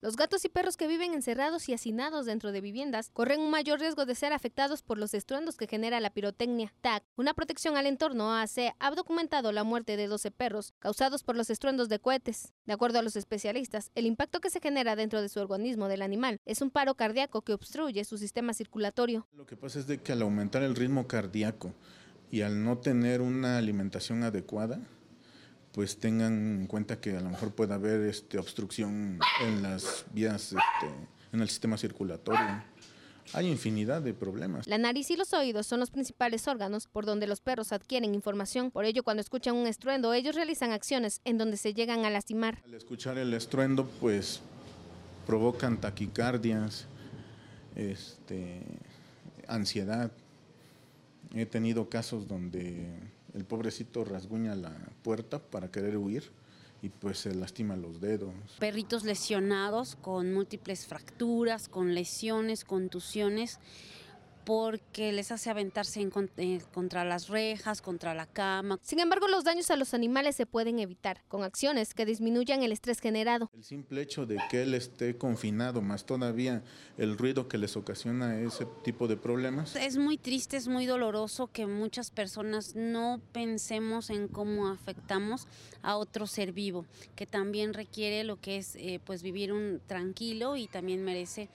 Los gatos y perros que viven encerrados y hacinados dentro de viviendas corren un mayor riesgo de ser afectados por los estruendos que genera la pirotecnia. TAC, una protección al entorno AAC, ha documentado la muerte de 12 perros causados por los estruendos de cohetes. De acuerdo a los especialistas, el impacto que se genera dentro de su organismo del animal es un paro cardíaco que obstruye su sistema circulatorio. Lo que pasa es de que al aumentar el ritmo cardíaco y al no tener una alimentación adecuada, pues tengan en cuenta que a lo mejor puede haber este, obstrucción en las vías, este, en el sistema circulatorio. Hay infinidad de problemas. La nariz y los oídos son los principales órganos por donde los perros adquieren información. Por ello, cuando escuchan un estruendo, ellos realizan acciones en donde se llegan a lastimar. Al escuchar el estruendo, pues provocan taquicardias, este, ansiedad. He tenido casos donde el pobrecito rasguña la puerta para querer huir y pues se lastima los dedos. Perritos lesionados con múltiples fracturas, con lesiones, contusiones porque les hace aventarse en, eh, contra las rejas, contra la cama. Sin embargo, los daños a los animales se pueden evitar con acciones que disminuyan el estrés generado. El simple hecho de que él esté confinado, más todavía el ruido que les ocasiona ese tipo de problemas. Es muy triste, es muy doloroso que muchas personas no pensemos en cómo afectamos a otro ser vivo, que también requiere lo que es eh, pues vivir un tranquilo y también merece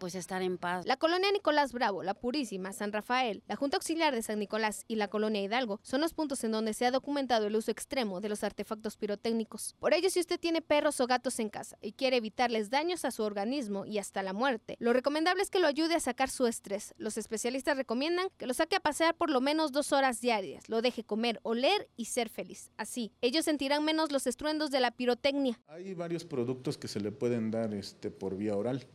pues estar en paz. La colonia Nicolás Bravo, la Purísima, San Rafael, la Junta Auxiliar de San Nicolás y la colonia Hidalgo son los puntos en donde se ha documentado el uso extremo de los artefactos pirotécnicos. Por ello, si usted tiene perros o gatos en casa y quiere evitarles daños a su organismo y hasta la muerte, lo recomendable es que lo ayude a sacar su estrés. Los especialistas recomiendan que lo saque a pasear por lo menos dos horas diarias, lo deje comer, oler y ser feliz. Así, ellos sentirán menos los estruendos de la pirotecnia. Hay varios productos que se le pueden dar este, por vía oral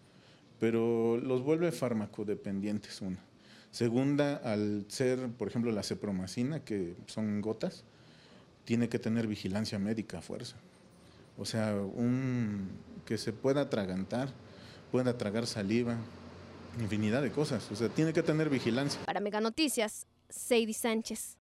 pero los vuelve farmacodependientes, una. Segunda, al ser, por ejemplo, la cepromacina, que son gotas, tiene que tener vigilancia médica a fuerza. O sea, un, que se pueda atragantar, pueda tragar saliva, infinidad de cosas. O sea, tiene que tener vigilancia. Para Mega Noticias, Sadie Sánchez.